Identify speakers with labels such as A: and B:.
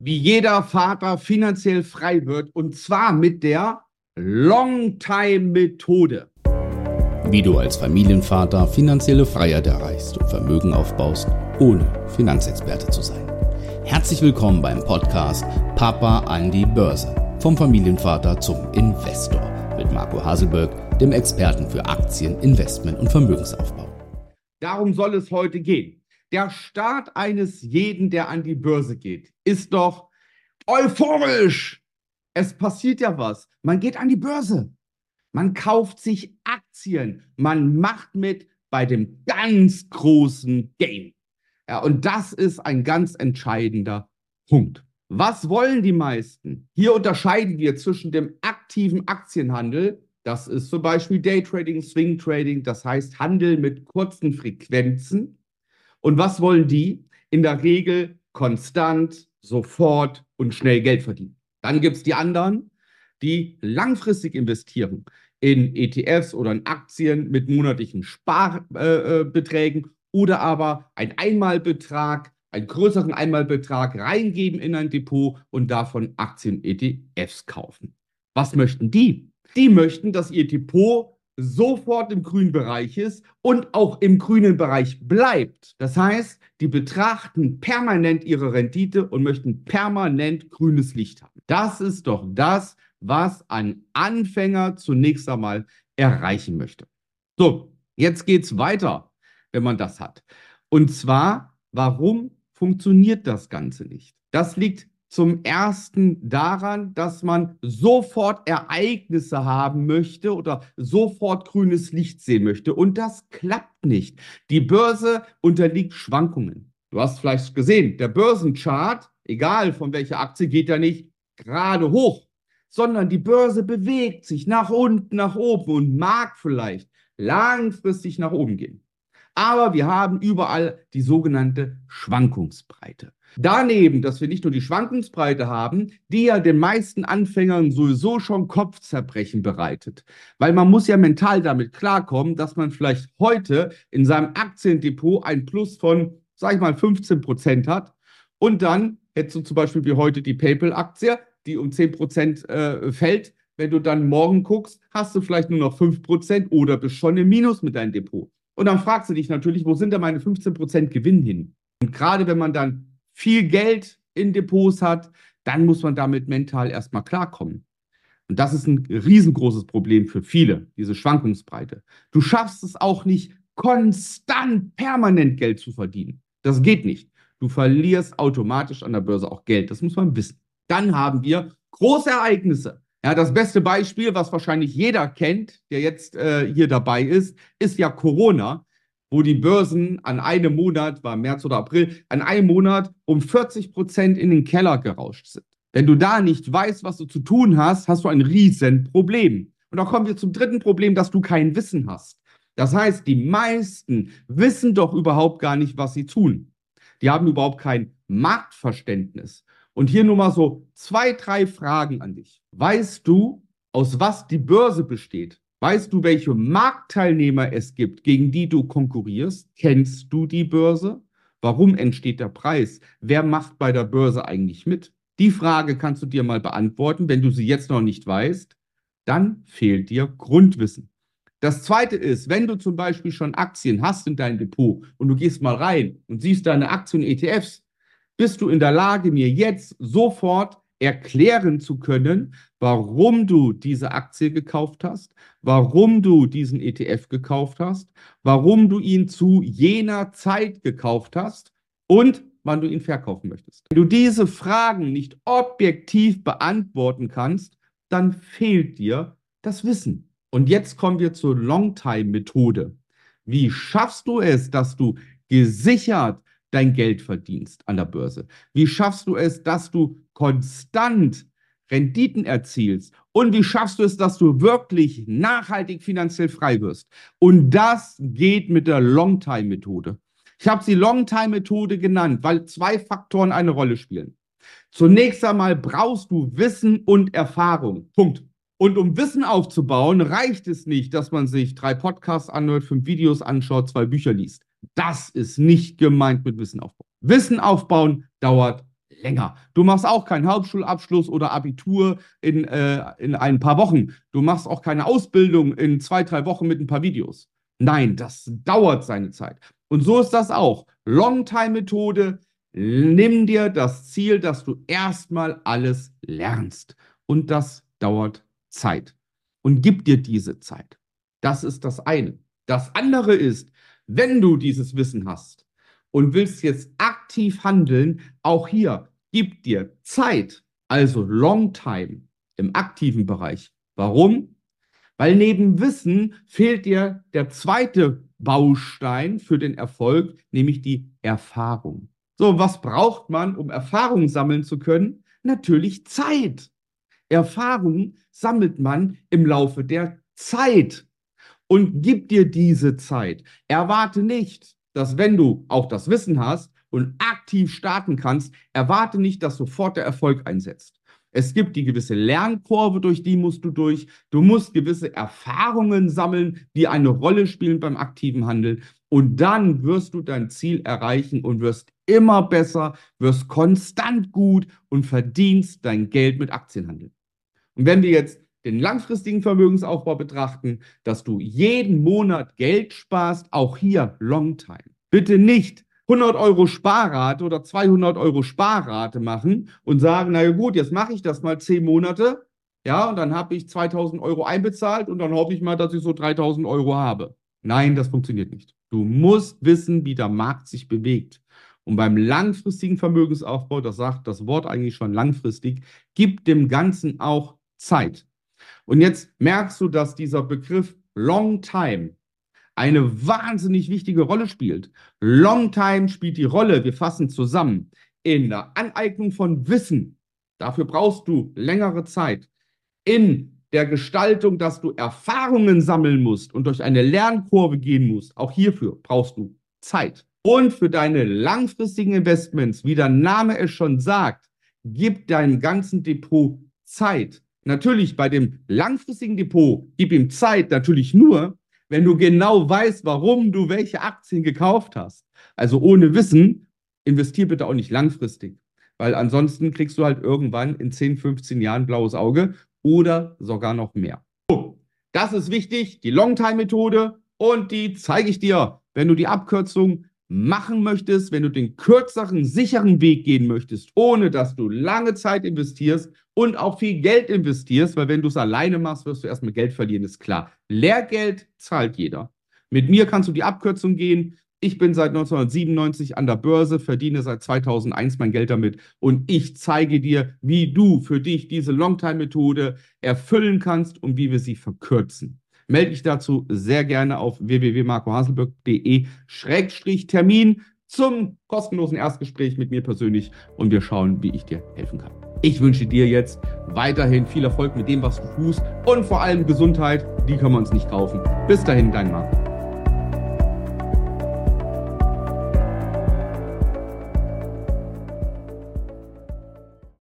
A: wie jeder Vater finanziell frei wird und zwar mit der Longtime-Methode.
B: Wie du als Familienvater finanzielle Freiheit erreichst und Vermögen aufbaust, ohne Finanzexperte zu sein. Herzlich willkommen beim Podcast Papa an die Börse. Vom Familienvater zum Investor mit Marco Haselberg, dem Experten für Aktien, Investment und Vermögensaufbau.
A: Darum soll es heute gehen. Der Start eines jeden, der an die Börse geht, ist doch euphorisch. Es passiert ja was. Man geht an die Börse. Man kauft sich Aktien. Man macht mit bei dem ganz großen Game. Ja, und das ist ein ganz entscheidender Punkt. Was wollen die meisten? Hier unterscheiden wir zwischen dem aktiven Aktienhandel, das ist zum Beispiel Daytrading, Swing Trading, das heißt Handel mit kurzen Frequenzen, und was wollen die? In der Regel konstant, sofort und schnell Geld verdienen. Dann gibt es die anderen, die langfristig investieren in ETFs oder in Aktien mit monatlichen Sparbeträgen äh, oder aber ein Einmalbetrag, einen größeren Einmalbetrag reingeben in ein Depot und davon Aktien-ETFs kaufen. Was möchten die? Die möchten, dass ihr Depot sofort im grünen Bereich ist und auch im grünen Bereich bleibt. Das heißt, die betrachten permanent ihre Rendite und möchten permanent grünes Licht haben. Das ist doch das, was ein Anfänger zunächst einmal erreichen möchte. So, jetzt geht es weiter, wenn man das hat. Und zwar, warum funktioniert das Ganze nicht? Das liegt zum ersten daran, dass man sofort Ereignisse haben möchte oder sofort grünes Licht sehen möchte. Und das klappt nicht. Die Börse unterliegt Schwankungen. Du hast vielleicht gesehen, der Börsenchart, egal von welcher Aktie, geht ja nicht gerade hoch, sondern die Börse bewegt sich nach unten, nach oben und mag vielleicht langfristig nach oben gehen. Aber wir haben überall die sogenannte Schwankungsbreite. Daneben, dass wir nicht nur die Schwankungsbreite haben, die ja den meisten Anfängern sowieso schon Kopfzerbrechen bereitet. Weil man muss ja mental damit klarkommen, dass man vielleicht heute in seinem Aktiendepot ein Plus von, sag ich mal, 15 Prozent hat. Und dann hättest du zum Beispiel wie heute die PayPal-Aktie, die um 10 Prozent äh, fällt. Wenn du dann morgen guckst, hast du vielleicht nur noch 5 Prozent oder bist schon im Minus mit deinem Depot. Und dann fragst du dich natürlich, wo sind da meine 15 Prozent Gewinn hin? Und gerade wenn man dann viel Geld in Depots hat, dann muss man damit mental erstmal klarkommen. Und das ist ein riesengroßes Problem für viele, diese Schwankungsbreite. Du schaffst es auch nicht, konstant, permanent Geld zu verdienen. Das geht nicht. Du verlierst automatisch an der Börse auch Geld. Das muss man wissen. Dann haben wir große Ereignisse. Ja, das beste Beispiel, was wahrscheinlich jeder kennt, der jetzt äh, hier dabei ist, ist ja Corona wo die Börsen an einem Monat, war März oder April, an einem Monat um 40 Prozent in den Keller gerauscht sind. Wenn du da nicht weißt, was du zu tun hast, hast du ein Riesenproblem. Und da kommen wir zum dritten Problem, dass du kein Wissen hast. Das heißt, die meisten wissen doch überhaupt gar nicht, was sie tun. Die haben überhaupt kein Marktverständnis. Und hier nur mal so zwei, drei Fragen an dich. Weißt du, aus was die Börse besteht? Weißt du, welche Marktteilnehmer es gibt, gegen die du konkurrierst? Kennst du die Börse? Warum entsteht der Preis? Wer macht bei der Börse eigentlich mit? Die Frage kannst du dir mal beantworten. Wenn du sie jetzt noch nicht weißt, dann fehlt dir Grundwissen. Das zweite ist, wenn du zum Beispiel schon Aktien hast in deinem Depot und du gehst mal rein und siehst deine Aktien ETFs, bist du in der Lage, mir jetzt sofort erklären zu können, warum du diese Aktie gekauft hast, warum du diesen ETF gekauft hast, warum du ihn zu jener Zeit gekauft hast und wann du ihn verkaufen möchtest. Wenn du diese Fragen nicht objektiv beantworten kannst, dann fehlt dir das Wissen. Und jetzt kommen wir zur Longtime-Methode. Wie schaffst du es, dass du gesichert dein Geld verdienst an der Börse? Wie schaffst du es, dass du konstant Renditen erzielst? Und wie schaffst du es, dass du wirklich nachhaltig finanziell frei wirst? Und das geht mit der Longtime-Methode. Ich habe sie Longtime-Methode genannt, weil zwei Faktoren eine Rolle spielen. Zunächst einmal brauchst du Wissen und Erfahrung. Punkt. Und um Wissen aufzubauen, reicht es nicht, dass man sich drei Podcasts anhört, fünf Videos anschaut, zwei Bücher liest. Das ist nicht gemeint mit Wissen aufbauen. Wissen aufbauen dauert länger. Du machst auch keinen Hauptschulabschluss oder Abitur in, äh, in ein paar Wochen. Du machst auch keine Ausbildung in zwei, drei Wochen mit ein paar Videos. Nein, das dauert seine Zeit. Und so ist das auch. Longtime-Methode. Nimm dir das Ziel, dass du erstmal alles lernst. Und das dauert Zeit. Und gib dir diese Zeit. Das ist das eine. Das andere ist, wenn du dieses Wissen hast und willst jetzt aktiv handeln, auch hier, gib dir Zeit, also Long Time im aktiven Bereich. Warum? Weil neben Wissen fehlt dir der zweite Baustein für den Erfolg, nämlich die Erfahrung. So, was braucht man, um Erfahrung sammeln zu können? Natürlich Zeit. Erfahrung sammelt man im Laufe der Zeit und gib dir diese Zeit. Erwarte nicht, dass wenn du auch das Wissen hast und aktiv starten kannst, erwarte nicht, dass sofort der Erfolg einsetzt. Es gibt die gewisse Lernkurve, durch die musst du durch. Du musst gewisse Erfahrungen sammeln, die eine Rolle spielen beim aktiven Handeln. Und dann wirst du dein Ziel erreichen und wirst immer besser, wirst konstant gut und verdienst dein Geld mit Aktienhandel. Und wenn wir jetzt den langfristigen Vermögensaufbau betrachten, dass du jeden Monat Geld sparst, auch hier Long Time. Bitte nicht 100 Euro Sparrate oder 200 Euro Sparrate machen und sagen, na gut, jetzt mache ich das mal 10 Monate, ja, und dann habe ich 2000 Euro einbezahlt und dann hoffe ich mal, dass ich so 3000 Euro habe. Nein, das funktioniert nicht. Du musst wissen, wie der Markt sich bewegt. Und beim langfristigen Vermögensaufbau, das sagt das Wort eigentlich schon langfristig, gibt dem Ganzen auch Zeit. Und jetzt merkst du, dass dieser Begriff Long Time eine wahnsinnig wichtige Rolle spielt. Long Time spielt die Rolle, wir fassen zusammen, in der Aneignung von Wissen. Dafür brauchst du längere Zeit. In der Gestaltung, dass du Erfahrungen sammeln musst und durch eine Lernkurve gehen musst. Auch hierfür brauchst du Zeit. Und für deine langfristigen Investments, wie der Name es schon sagt, gib deinem ganzen Depot Zeit. Natürlich bei dem langfristigen Depot, gib ihm Zeit natürlich nur, wenn du genau weißt, warum du welche Aktien gekauft hast. Also ohne Wissen, investier bitte auch nicht langfristig, weil ansonsten kriegst du halt irgendwann in 10, 15 Jahren blaues Auge oder sogar noch mehr. So, das ist wichtig, die Longtime-Methode und die zeige ich dir, wenn du die Abkürzung machen möchtest, wenn du den kürzeren, sicheren Weg gehen möchtest, ohne dass du lange Zeit investierst und auch viel Geld investierst, weil wenn du es alleine machst, wirst du erstmal Geld verlieren, ist klar. Lehrgeld zahlt jeder. Mit mir kannst du die Abkürzung gehen. Ich bin seit 1997 an der Börse, verdiene seit 2001 mein Geld damit und ich zeige dir, wie du für dich diese Longtime-Methode erfüllen kannst und wie wir sie verkürzen melde dich dazu sehr gerne auf www.marcohaselberg.de-termin zum kostenlosen Erstgespräch mit mir persönlich und wir schauen, wie ich dir helfen kann. Ich wünsche dir jetzt weiterhin viel Erfolg mit dem, was du tust und vor allem Gesundheit, die können wir uns nicht kaufen. Bis dahin, dein Marco.